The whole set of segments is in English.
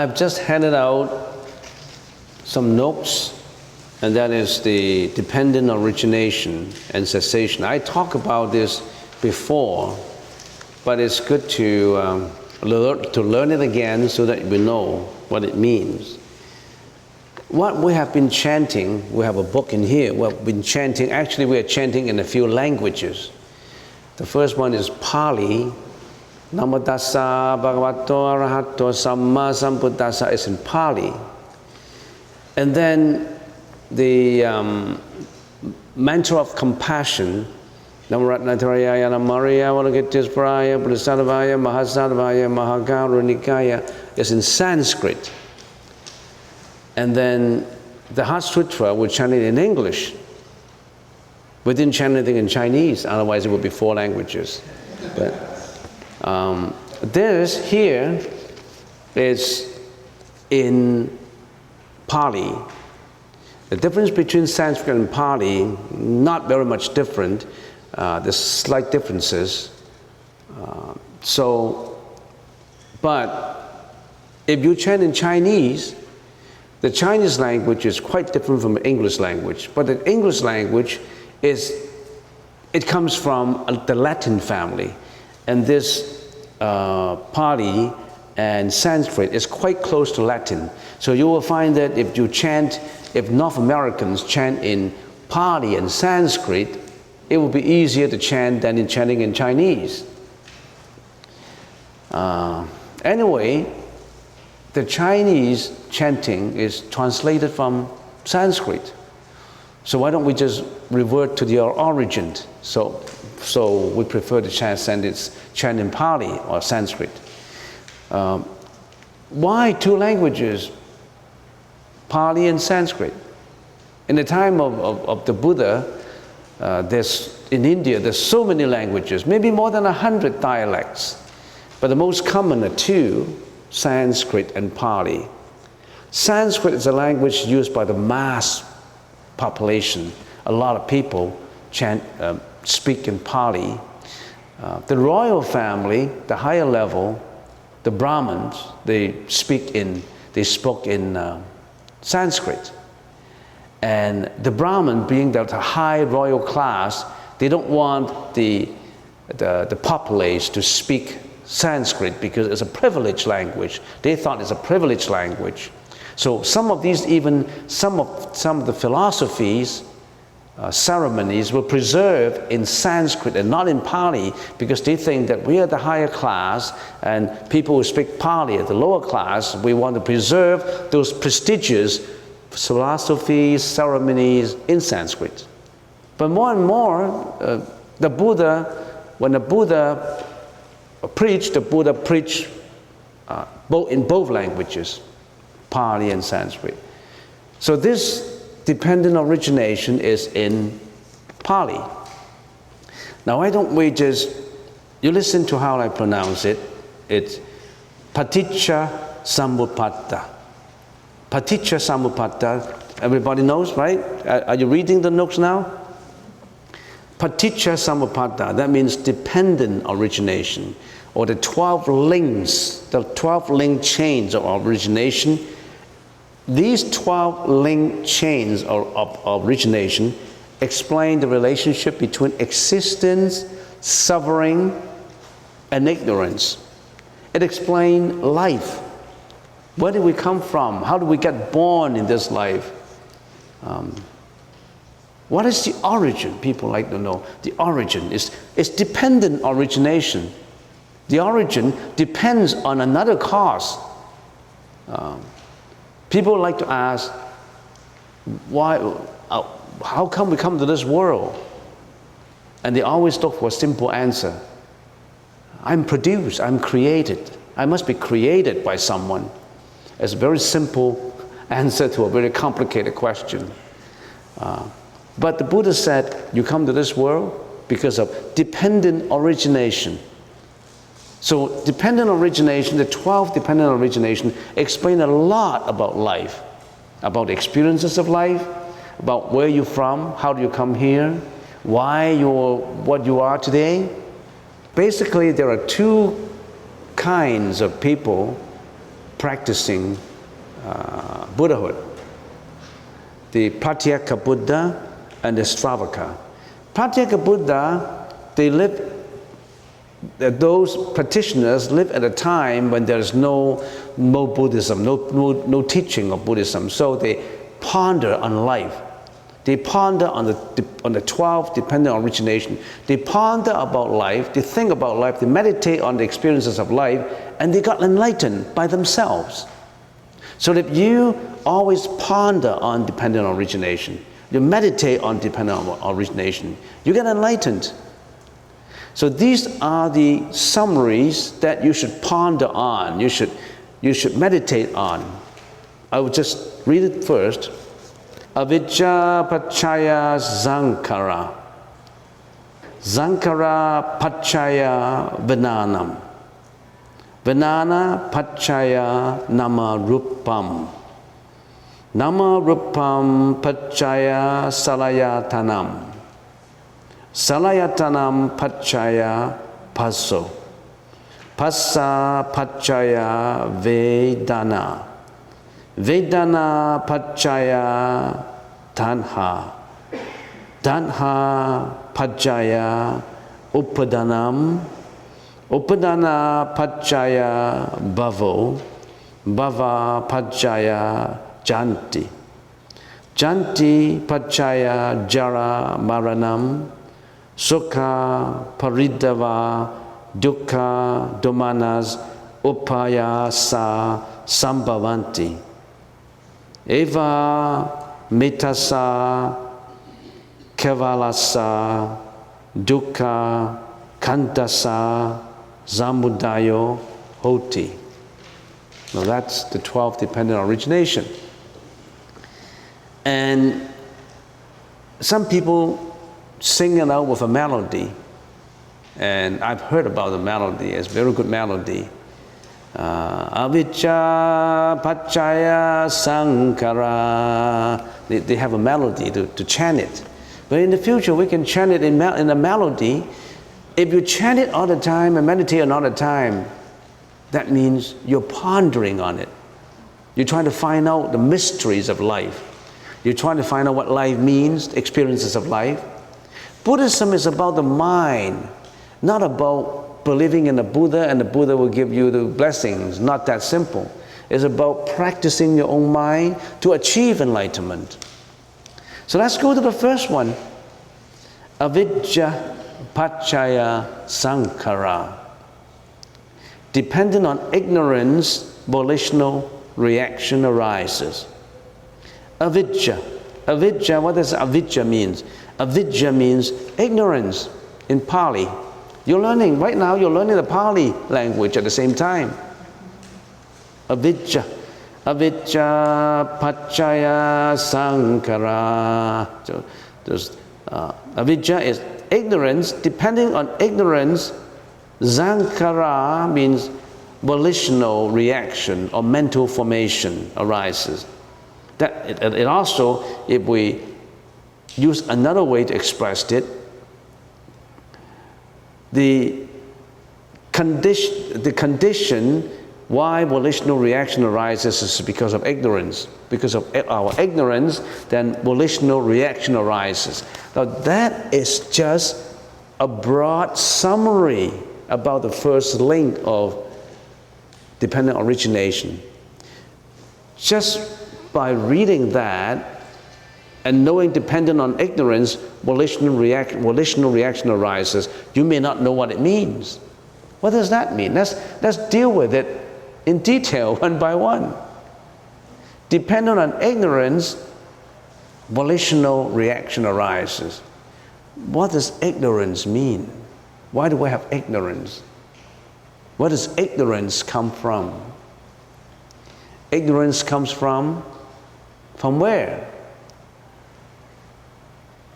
I've just handed out some notes, and that is the dependent origination and cessation. I talked about this before, but it's good to, um, learn, to learn it again so that we know what it means. What we have been chanting, we have a book in here, we've been chanting, actually, we are chanting in a few languages. The first one is Pali. Namo tassa bhagavato arahato samma sambuddhassa is in Pali. And then the um, mantra of compassion, Namaratnataraya Namaria Valagitisparaya Buddhasadavaya Mahasadavaya Mahakarunikaya is in Sanskrit. And then the Heart Sutra, we chant it in English. We didn't chant anything in Chinese, otherwise it would be four languages. But um, this here is in Pali. The difference between Sanskrit and Pali, not very much different. Uh, there's slight differences. Uh, so, but if you chant in Chinese, the Chinese language is quite different from the English language. But the English language is, it comes from the Latin family. And this uh, Pali and Sanskrit is quite close to Latin. So you will find that if you chant, if North Americans chant in Pali and Sanskrit, it will be easier to chant than in chanting in Chinese. Uh, anyway, the Chinese chanting is translated from Sanskrit. So why don't we just revert to the origin? So, so we prefer to chant, it, chant in Pali or Sanskrit. Um, why two languages, Pali and Sanskrit? In the time of, of, of the Buddha, uh, there's, in India, there's so many languages, maybe more than a hundred dialects. But the most common are two, Sanskrit and Pali. Sanskrit is a language used by the mass population. A lot of people chant, uh, speak in Pali. Uh, the royal family, the higher level, the Brahmins, they speak in, they spoke in uh, Sanskrit. And the Brahmin, being the high royal class, they don't want the, the, the populace to speak Sanskrit because it's a privileged language. They thought it's a privileged language. So some of these, even some of, some of the philosophies, uh, ceremonies were preserved in Sanskrit and not in Pali because they think that we are the higher class and people who speak Pali are the lower class. We want to preserve those prestigious philosophies, ceremonies in Sanskrit. But more and more, uh, the Buddha, when the Buddha preached, the Buddha preached uh, both in both languages, Pali and Sanskrit. So this dependent origination is in Pali. Now why don't we just, you listen to how I pronounce it, it's Paticca Samuppada. Paticca Samuppada, everybody knows, right? Are you reading the notes now? Paticca Samuppada, that means dependent origination, or the 12 links, the 12 link chains of origination. These 12 link chains of, of origination explain the relationship between existence, suffering, and ignorance. It explains life. Where did we come from? How did we get born in this life? Um, what is the origin? People like to know. The origin is, is dependent origination. The origin depends on another cause. Um, people like to ask, why, uh, how come we come to this world? And they always look for a simple answer. I'm produced, I'm created. I must be created by someone. It's a very simple answer to a very complicated question. Uh, but the Buddha said, you come to this world because of dependent origination. So dependent origination, the 12 dependent origination explain a lot about life, about experiences of life, about where you're from, how do you come here, why you're what you are today. Basically, there are two kinds of people practicing uh, Buddhahood. The Pratyeka Buddha and the Sravaka. Pratyeka Buddha, they live that those practitioners live at a time when there's no, no Buddhism, no, no, no teaching of Buddhism. So they ponder on life. They ponder on the, on the 12 dependent origination. They ponder about life, they think about life, they meditate on the experiences of life, and they got enlightened by themselves. So that you always ponder on dependent origination, you meditate on dependent origination, you get enlightened. So these are the summaries that you should ponder on, you should, you should meditate on. I will just read it first. Avijja Paccaya Sankhara. Sankhara Paccaya Vinnanam. Vinnana Paccaya Nama Rupam. Nama Rupam Paccaya Salayatanam. Salayatanam Pachaya Paso. Passa Pachaya Vedana. Vedana Pachaya Tanha. Tanha Pachaya Upadanam. Upadana Pachaya Bhavo. Bhava Pachaya Janti. Janti Pachaya Jara Maranam. Sukha, Paridava, Dukkha, Domanas, Upayasa, Sambhavanti. Eva, Mitasa, Kevalasa, Dukkha, Kantasa, Samudayo, Hoti. Now that's the 12 dependent origination. And some people sing it out with a melody. And I've heard about the melody, it's very good melody. Uh, Avijja Paccaya Sankhara. They, they have a melody to, to chant it. But in the future, we can chant it in, in a melody. If you chant it all the time and meditate all the time, that means you're pondering on it. You're trying to find out the mysteries of life. You're trying to find out what life means, experiences of life. Buddhism is about the mind, not about believing in the Buddha and the Buddha will give you the blessings. Not that simple. It's about practicing your own mind to achieve enlightenment. So let's go to the first one Avijja Paccaya Sankhara. Dependent on ignorance, volitional reaction arises. Avijja. Avijja, what does avijja means? Avidya means ignorance in Pali. You're learning, right now, you're learning the Pali language at the same time. Avidya. Avidya Paccaya Sankhara. So there's, uh, is ignorance. Depending on ignorance, Sankhara means volitional reaction or mental formation arises. That it, it also, if we use another way to express it. The condition, the condition why volitional reaction arises is because of ignorance. Because of our ignorance, then volitional reaction arises. Now, that is just a broad summary about the first link of dependent origination. Just by reading that, and knowing dependent on ignorance, volitional, react, volitional reaction arises. You may not know what it means. What does that mean? Let's, let's deal with it in detail, one by one. Dependent on ignorance, volitional reaction arises. What does ignorance mean? Why do we have ignorance? Where does ignorance come from? Ignorance comes from from where?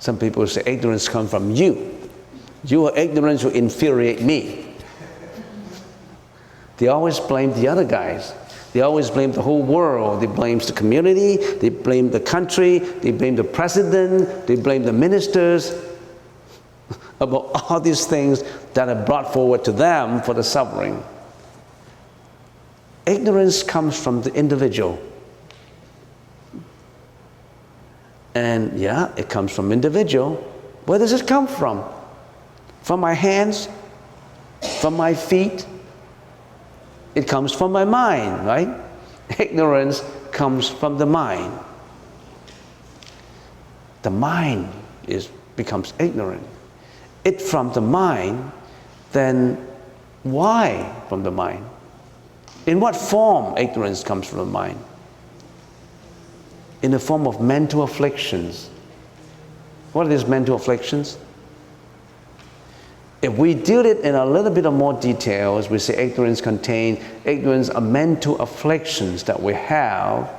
Some people say ignorance comes from you. You ignorance will infuriate me. They always blame the other guys. They always blame the whole world. They blame the community, they blame the country, they blame the president, they blame the ministers about all these things that are brought forward to them for the suffering. Ignorance comes from the individual. And yeah, it comes from individual. Where does it come from? From my hands? From my feet? It comes from my mind, right? Ignorance comes from the mind. The mind is, becomes ignorant. It from the mind, then why from the mind? In what form ignorance comes from the mind? In the form of mental afflictions. What are these mental afflictions? If we deal it in a little bit of more details, we say ignorance contains ignorance are mental afflictions that we have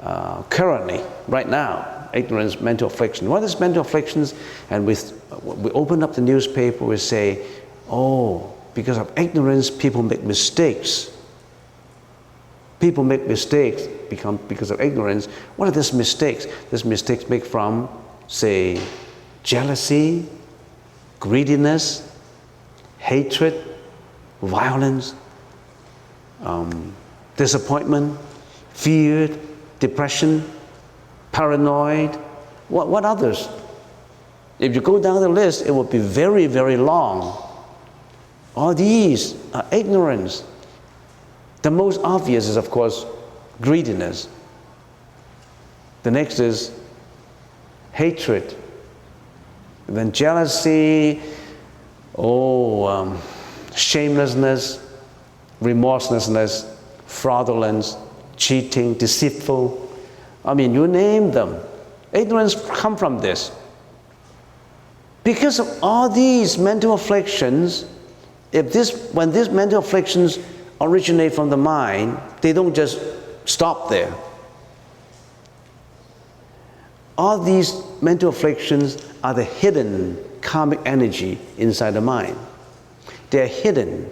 uh, currently, right now. Ignorance, mental affliction. What is mental afflictions? And we, we open up the newspaper, we say, oh, because of ignorance, people make mistakes. People make mistakes become, because of ignorance. What are these mistakes? These mistakes make from, say, jealousy, greediness, hatred, violence, um, disappointment, fear, depression, paranoid. What, what others? If you go down the list, it will be very, very long. All these are ignorance. The most obvious is, of course, greediness. The next is hatred. then jealousy, oh, um, shamelessness, remorselessness, fraudulence, cheating, deceitful. I mean, you name them. Ignorance come from this. Because of all these mental afflictions, if this, when these mental afflictions originate from the mind, they don't just stop there. All these mental afflictions are the hidden karmic energy inside the mind. They're hidden.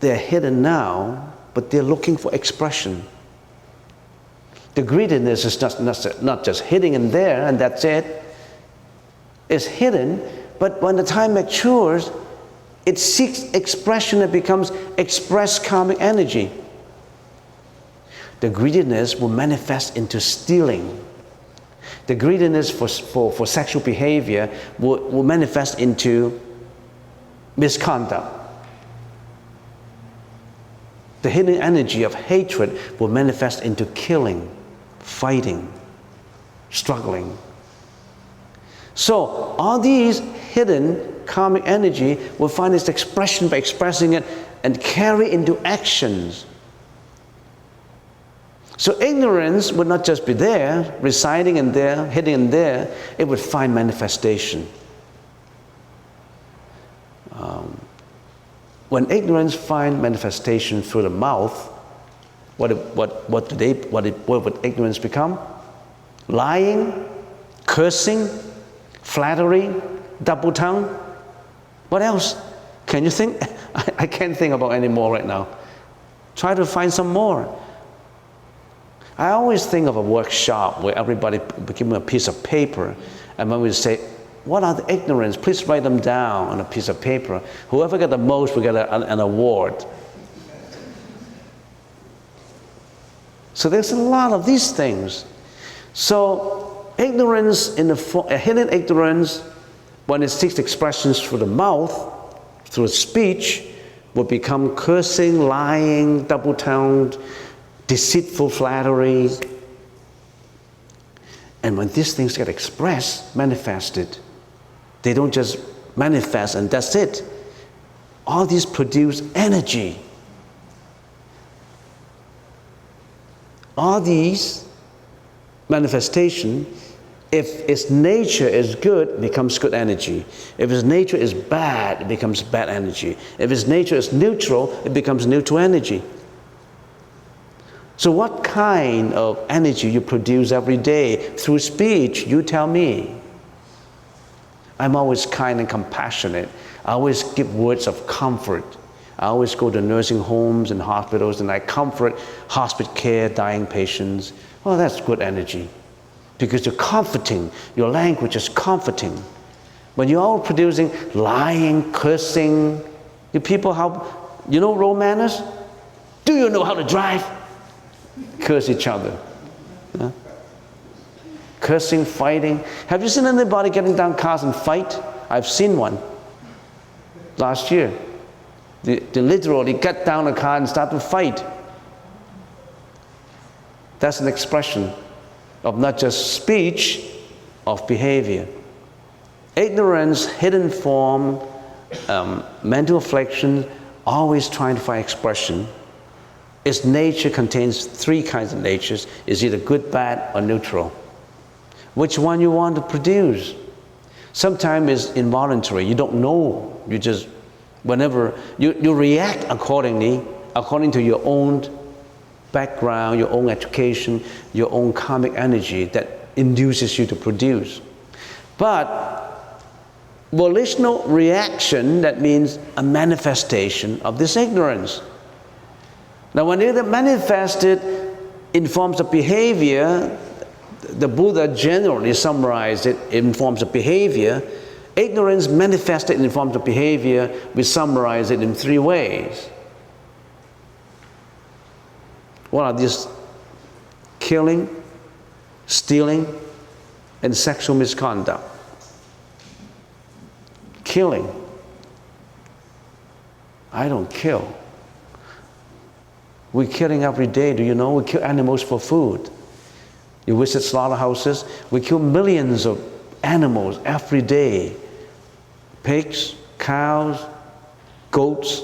They're hidden now, but they're looking for expression. The greediness is not, not, not just hidden in there and that's it. It's hidden, but when the time matures, it seeks expression, it becomes expressed karmic energy. The greediness will manifest into stealing the greediness for, for, for sexual behavior will, will manifest into misconduct. The hidden energy of hatred will manifest into killing, fighting, struggling. So, all these hidden karmic energy will find its expression by expressing it and carry into actions so ignorance would not just be there, residing in there, hidden in there, it would find manifestation. Um, when ignorance find manifestation through the mouth, what, what, what, do they, what, what would ignorance become? Lying, cursing, flattery, double tongue. What else? Can you think? I, can't think about any more right now. Try to find some more. I always think of a workshop where everybody give me a piece of paper, and when we say, what are the ignorance? Please write them down on a piece of paper. Whoever get the most will get a, an award. So there's a lot of these things. So ignorance in the a hidden ignorance, when it seeks expressions through the mouth, through speech, will become cursing, lying, double-tongued, deceitful flattery. And when these things get expressed, manifested, they don't just manifest and that's it. All these produce energy. All these manifestation, if its nature is good, it becomes good energy. If its nature is bad, it becomes bad energy. If its nature is neutral, it becomes neutral energy. So, what kind of energy you produce every day through speech? You tell me. I'm always kind and compassionate. I always give words of comfort. I always go to nursing homes and hospitals and I comfort hospice care, dying patients. Well, that's good energy because you're comforting. Your language is comforting. When you're all producing lying, cursing, you people how You know road manners? Do you know how to drive? Curse each other. Cursing, fighting. Have you seen anybody getting down cars and fight? I've seen one last year. They, they literally get down a car and start to fight. That's an expression of not just speech, of behavior. Ignorance, hidden form, um, mental affliction, always trying to find expression. Its nature contains three kinds of natures. Is either good, bad, or neutral. Which one you want to produce? Sometimes it's involuntary. You don't know. You just, whenever, you, you react accordingly, according to your own background, your own education, your own karmic energy that induces you to produce. But volitional reaction, that means a manifestation of this ignorance. Now, when it manifested in forms of behavior, the Buddha generally summarized it in forms of behavior. Ignorance manifested in forms of behavior, we summarize it in three ways. What are these? Killing, stealing, and sexual misconduct. Killing. I don't kill. We're killing every day. Do you know? We kill animals for food. You visit slaughterhouses, we kill millions of animals every day pigs, cows, goats,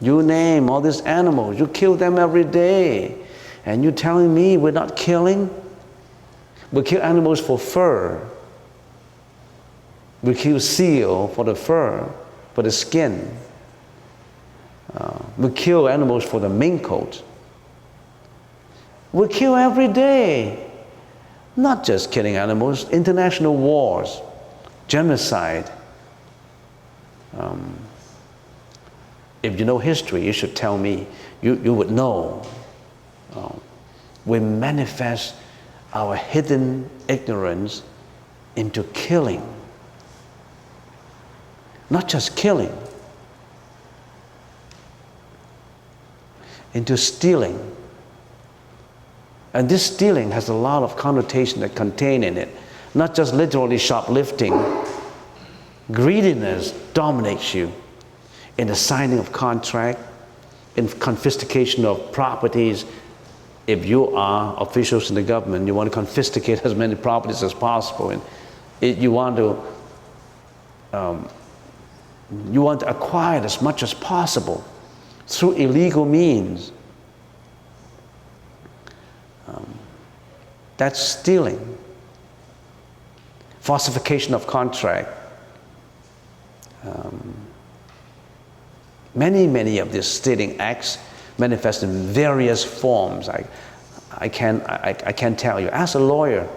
you name all these animals, you kill them every day. And you're telling me we're not killing? We kill animals for fur. We kill seal for the fur, for the skin. Uh, we kill animals for the mink coat. We kill every day. Not just killing animals, international wars, genocide. Um, if you know history, you should tell me. You, you would know. Um, we manifest our hidden ignorance into killing. Not just killing, into stealing. And this stealing has a lot of connotation that contain in it. Not just literally shoplifting. Greediness dominates you in the signing of contract, in confiscation of properties. If you are officials in the government, you want to confiscate as many properties as possible, and it, you want to um, you want to acquire as much as possible through illegal means. Um, that's stealing, falsification of contract. Um, Many, many of these stealing acts manifest in various forms. I, I, can, I, I can't tell you. Ask a lawyer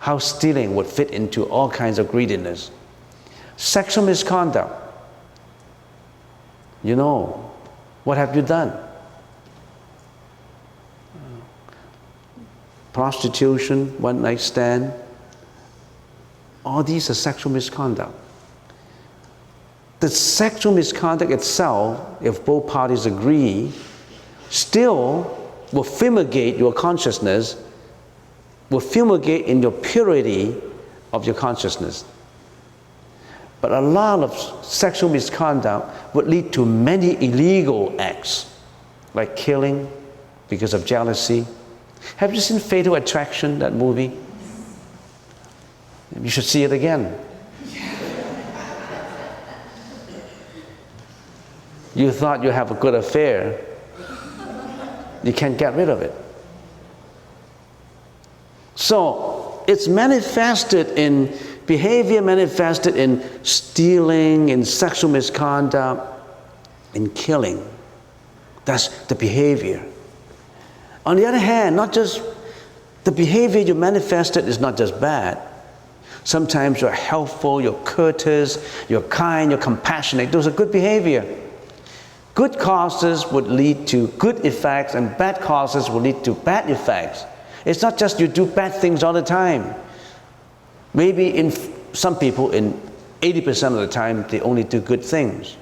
how stealing would fit into all kinds of greediness. Sexual misconduct. You know, what have you done? Prostitution, one night stand. All these are sexual misconduct the sexual misconduct itself, if both parties agree, still will fumigate your consciousness, will fumigate in your purity of your consciousness. But a lot of sexual misconduct would lead to many illegal acts, like killing because of jealousy. Have you seen Fatal Attraction, that movie? You should see it again. You thought you have a good affair. You can't get rid of it. So it's manifested in behavior, manifested in stealing, in sexual misconduct, in killing. That's the behavior. On the other hand, not just the behavior you manifested is not just bad. Sometimes you're helpful, you're courteous, you're kind, you're compassionate. Those are good behavior. Good causes would lead to good effects, and bad causes will lead to bad effects. It's not just you do bad things all the time. Maybe in some people, in 80% of the time, they only do good things.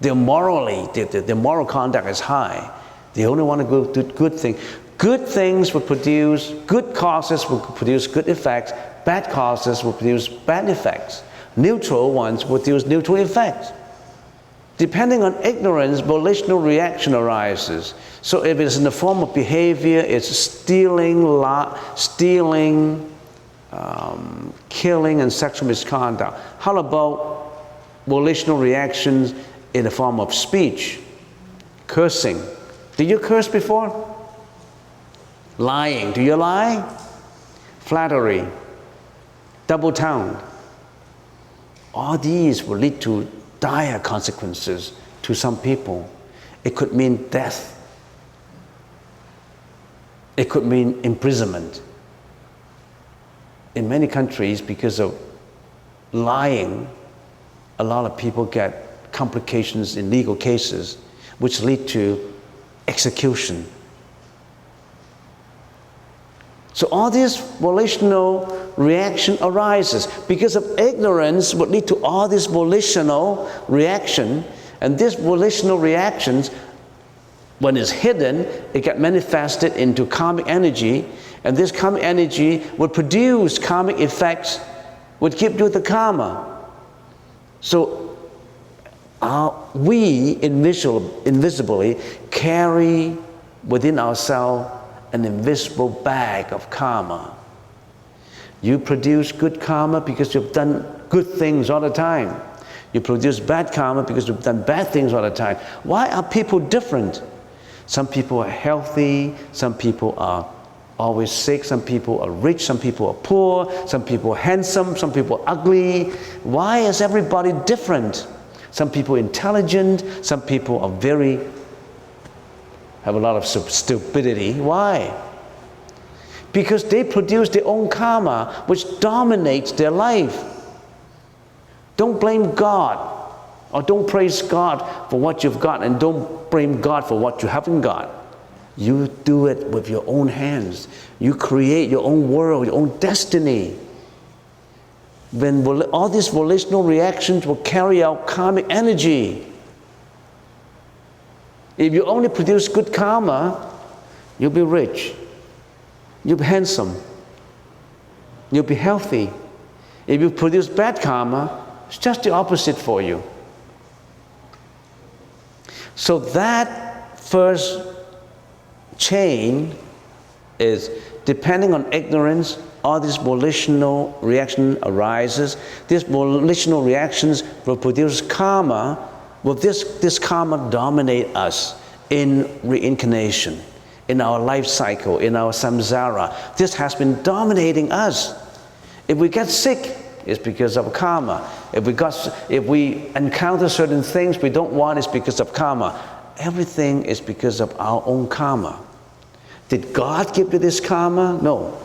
They're morally, their, moral conduct is high. They only want to do good things. Good things will produce, good causes will produce good effects, bad causes will produce bad effects. Neutral ones will produce neutral effects. Depending on ignorance, volitional reaction arises. So if it's in the form of behavior, it's stealing, stealing, um, killing, and sexual misconduct. How about volitional reactions in the form of speech, cursing? Did you curse before? Lying. Do you lie? Flattery, double tongue. All these will lead to dire consequences to some people. It could mean death. It could mean imprisonment. In many countries, because of lying, a lot of people get complications in legal cases, which lead to execution. So all these volitional reaction arises because of ignorance would lead to all this volitional reaction and this volitional reactions when it's hidden it get manifested into karmic energy and this karmic energy would produce karmic effects would keep you the karma so we invisible, invisibly carry within ourselves an invisible bag of karma. You produce good karma because you've done good things all the time. You produce bad karma because you've done bad things all the time. Why are people different? Some people are healthy, some people are always sick, some people are rich, some people are poor, some people are handsome, some people are ugly. Why is everybody different? Some people intelligent, some people are very have a lot of stupidity. Why? Because they produce their own karma, which dominates their life. Don't blame God, or don't praise God for what you've got, and don't blame God for what you haven't got. You do it with your own hands. You create your own world, your own destiny. When all these volitional reactions will carry out karmic energy. If you only produce good karma, you'll be rich, you'll be handsome, you'll be healthy. If you produce bad karma, it's just the opposite for you. So that first chain is depending on ignorance, all this volitional reaction arises. These volitional reactions will produce karma Will this, this karma dominate us in reincarnation, in our life cycle, in our samsara? This has been dominating us. If we get sick, it's because of karma. If we, got, if we encounter certain things we don't want, it's because of karma. Everything is because of our own karma. Did God give you this karma? No.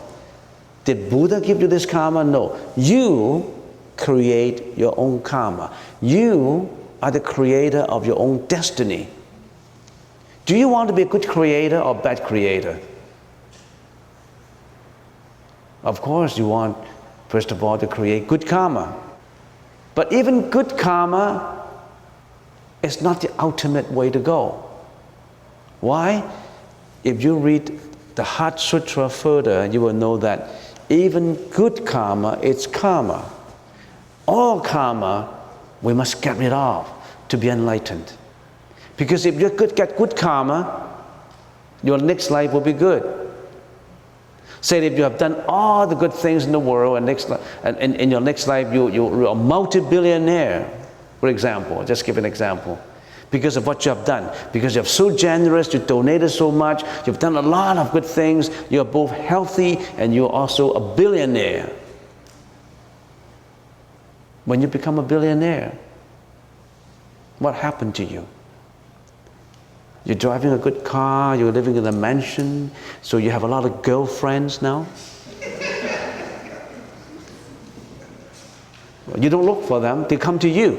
Did Buddha give you this karma? No. You create your own karma. You are the creator of your own destiny. Do you want to be a good creator or bad creator? Of course, you want, first of all, to create good karma. But even good karma is not the ultimate way to go. Why? If you read the Heart Sutra further, you will know that even good karma is karma. All karma we must get rid of to be enlightened. Because if you could get good karma, your next life will be good. Say if you have done all the good things in the world and, next, and in, your next life you, you're a multi-billionaire, for example, just give an example. Because of what you have done. Because you're so generous, you donated so much, you've done a lot of good things, you're both healthy and you're also a billionaire when you become a billionaire, what happened to you? You're driving a good car, you're living in a mansion, so you have a lot of girlfriends now. you don't look for them, they come to you.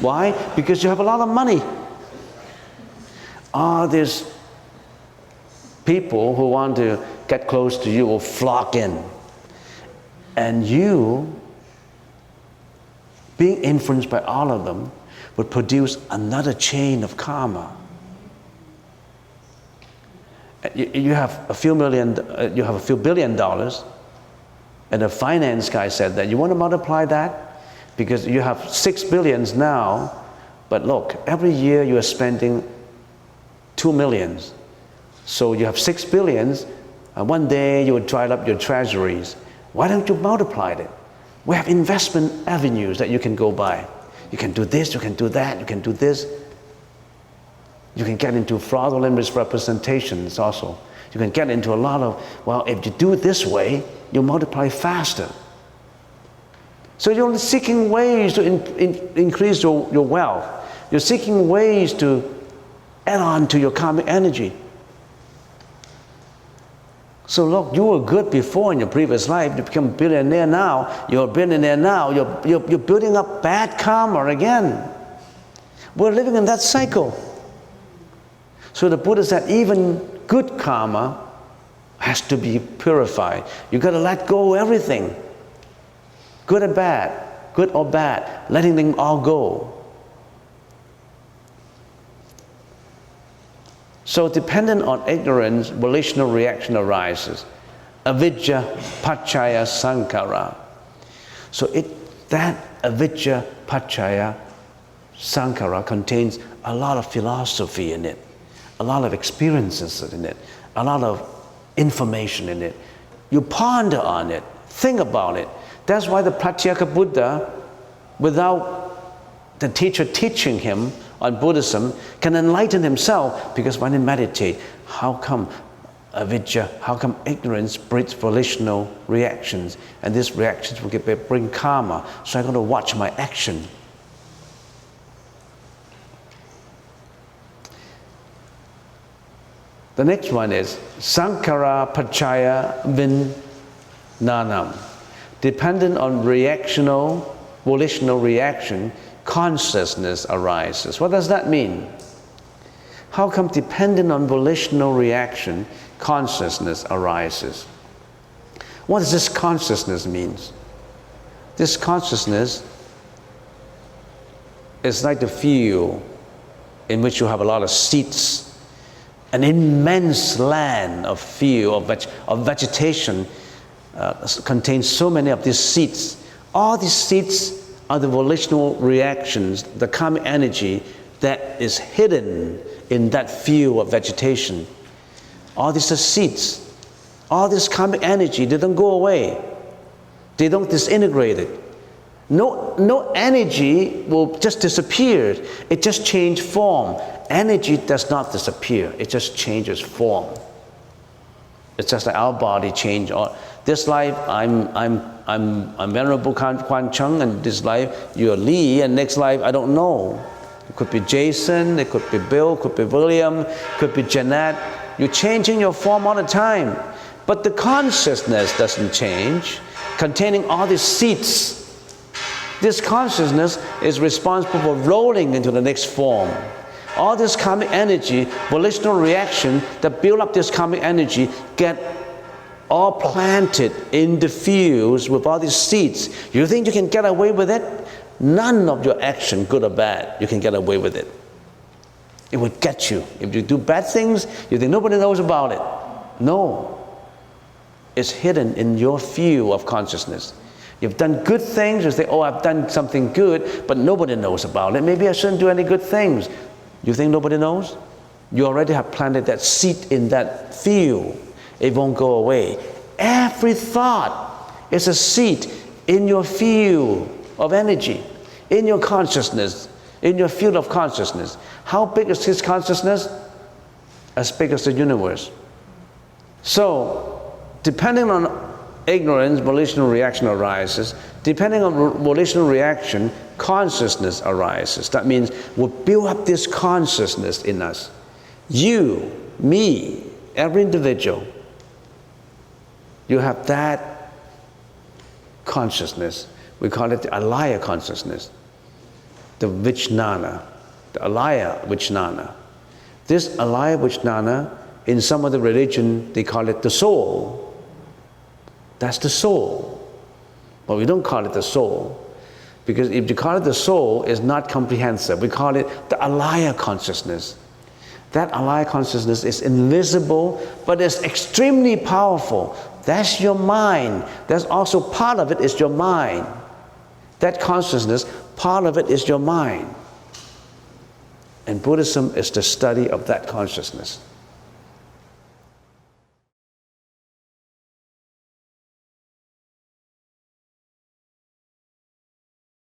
Why? Because you have a lot of money. Ah, there's people who want to get close to you will flock in. And you being influenced by all of them, would produce another chain of karma. You, you have a few million, uh, you have a few billion dollars, and the finance guy said that you want to multiply that because you have six billions now, but look, every year you are spending two millions. So you have six billions, and one day you will dry up your treasuries. Why don't you multiply it? We have investment avenues that you can go by. You can do this, you can do that, you can do this. You can get into fraudulent misrepresentations also. You can get into a lot of, well, if you do it this way, you multiply faster. So you're seeking ways to in, in, increase your, your wealth. You're seeking ways to add on to your karmic energy. So look, you were good before in your previous life. You become billionaire now. You're billionaire now. You're, you're, you're building up bad karma again. We're living in that cycle. So the Buddha said, even good karma has to be purified. You got to let go of everything, good or bad, good or bad, letting them all go. So, dependent on ignorance, volitional reaction arises. Avidya paccaya sankhara. So, it, that avidya paccaya sankhara contains a lot of philosophy in it a lot of experiences in it, a lot of information in it. You ponder on it, think about it. That's why the Pratyeka Buddha, without the teacher teaching him on Buddhism, can enlighten himself because when he meditates, how come avidya, how come ignorance breeds volitional reactions? And these reactions will bring karma. So I'm going to watch my action The next one is Sankhara Paccaya Vijnanam. Dependent on reactional, volitional reaction, consciousness arises. What does that mean? How come dependent on volitional reaction, consciousness arises? What does this consciousness mean? This consciousness is like the field in which you have a lot of seeds an immense land of field, of, veg- of vegetation, uh, contains so many of these seeds. All these seeds are the volitional reactions, the karmic energy that is hidden in that field of vegetation. All these are seeds. All this karmic energy, they don't go away. They don't disintegrate it. No, no energy will just disappear. It just change form energy does not disappear, it just changes form. It's just like our body change. This life, I'm, I'm, I'm, I'm Venerable Quan Chung, and this life, you're Lee, and next life, I don't know. It could be Jason, it could be Bill, could be William, could be Jeanette. You're changing your form all the time. But the consciousness doesn't change, containing all these seeds. This consciousness is responsible for rolling into the next form all this karmic energy, volitional reaction that build up this karmic energy get all planted in the fields with all these seeds. You think you can get away with it? None of your action, good or bad, you can get away with it. It will get you. If you do bad things, you think nobody knows about it. No. It's hidden in your field of consciousness. You've done good things, you say, oh, I've done something good, but nobody knows about it. Maybe I shouldn't do any good things. You think nobody knows? You already have planted that seed in that field. It won't go away. Every thought is a seed in your field of energy, in your consciousness, in your field of consciousness. How big is his consciousness? As big as the universe. So, depending on ignorance, volitional reaction arises. Depending on volitional reaction, consciousness arises. That means we build up this consciousness in us. You, me, every individual, you have that consciousness. We call it the alaya consciousness, the vijnana, the alaya vijnana. This alaya vijnana, in some of the religion, they call it the soul. That's the soul. But we don't call it the soul Because if you call it the soul, it's not comprehensive. We call it the alaya consciousness. That alaya consciousness is invisible, but it's extremely powerful. That's your mind. That's also part of it is your mind. That consciousness, part of it is your mind. And Buddhism is the study of that consciousness.